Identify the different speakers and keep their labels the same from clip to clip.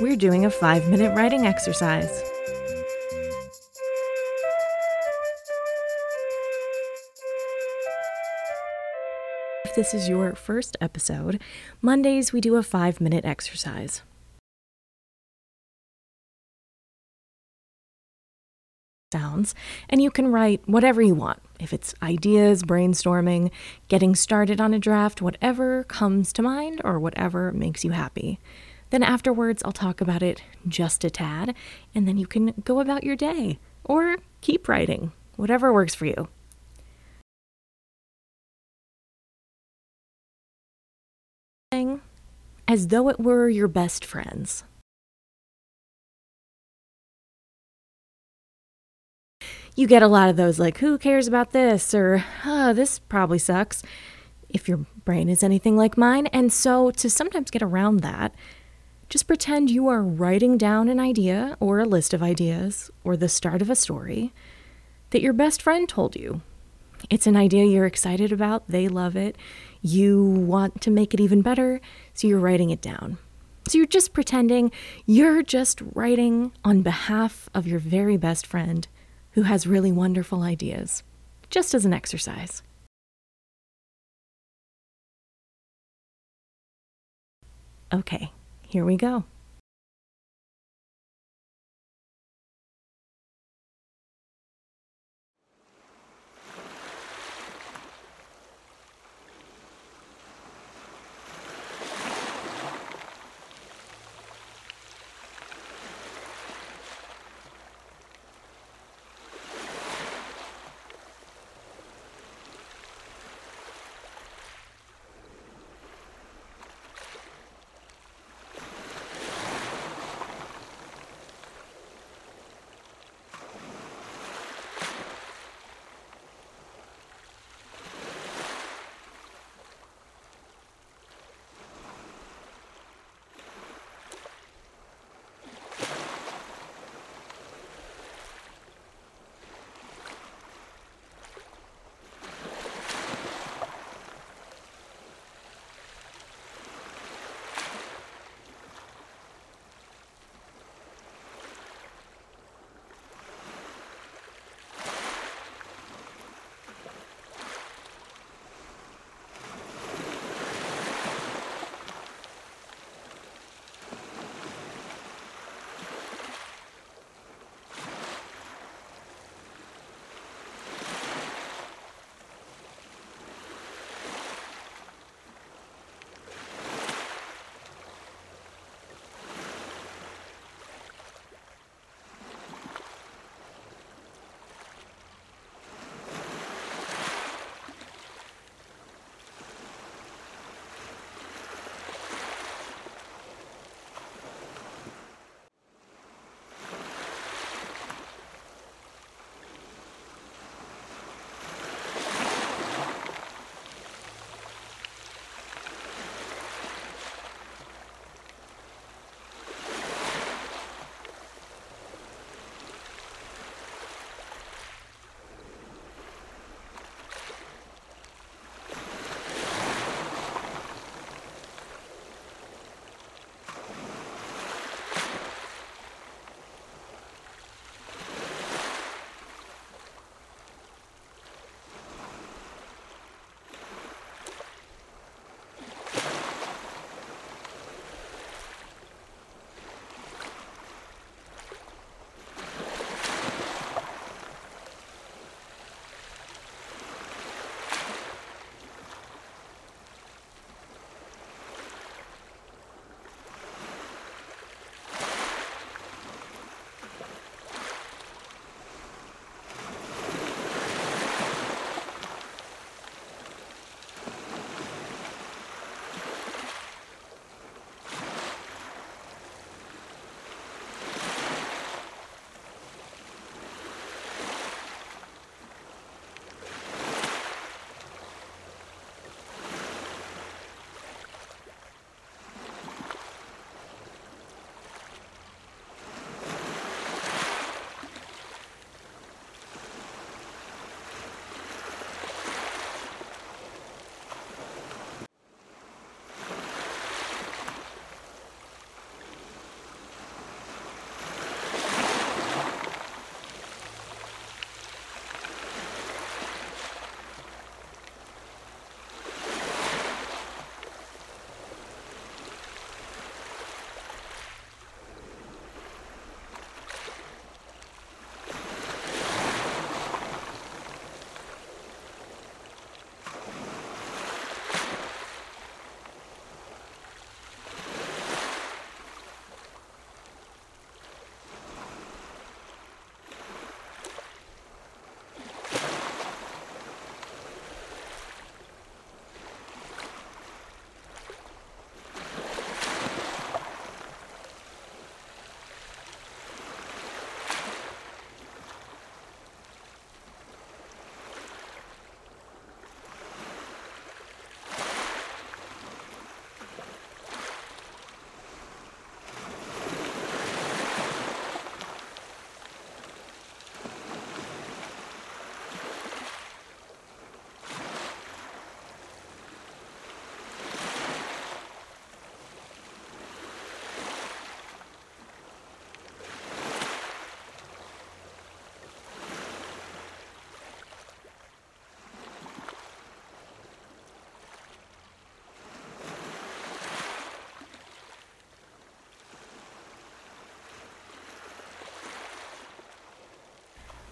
Speaker 1: we're doing a five minute writing exercise. If this is your first episode, Mondays we do a five minute exercise. Sounds, and you can write whatever you want. If it's ideas, brainstorming, getting started on a draft, whatever comes to mind or whatever makes you happy. Then afterwards, I'll talk about it just a tad, and then you can go about your day or keep writing, whatever works for you. As though it were your best friends. You get a lot of those, like, who cares about this? Or, oh, this probably sucks, if your brain is anything like mine. And so, to sometimes get around that, just pretend you are writing down an idea or a list of ideas or the start of a story that your best friend told you. It's an idea you're excited about, they love it, you want to make it even better, so you're writing it down. So you're just pretending you're just writing on behalf of your very best friend who has really wonderful ideas, just as an exercise. Okay, here we go.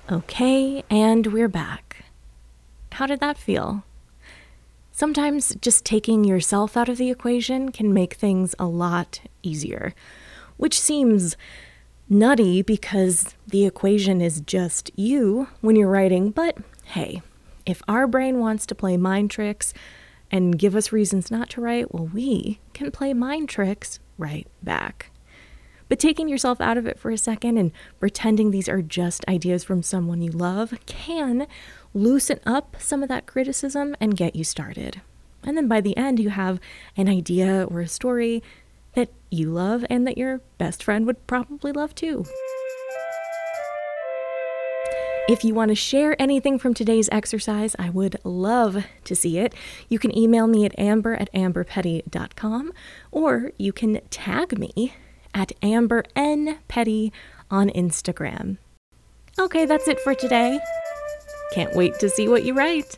Speaker 1: Okay, and we're back. How did that feel? Sometimes just taking yourself out of the equation can make things a lot easier, which seems nutty because the equation is just you when you're writing, but hey, if our brain wants to play mind tricks and give us reasons not to write, well, we can play mind tricks right back. But taking yourself out of it for a second and pretending these are just ideas from someone you love can loosen up some of that criticism and get you started. And then by the end, you have an idea or a story that you love and that your best friend would probably love too. If you want to share anything from today's exercise, I would love to see it. You can email me at amber at amberpetty.com or you can tag me at Amber N. Petty on Instagram. Okay, that's it for today. Can't wait to see what you write.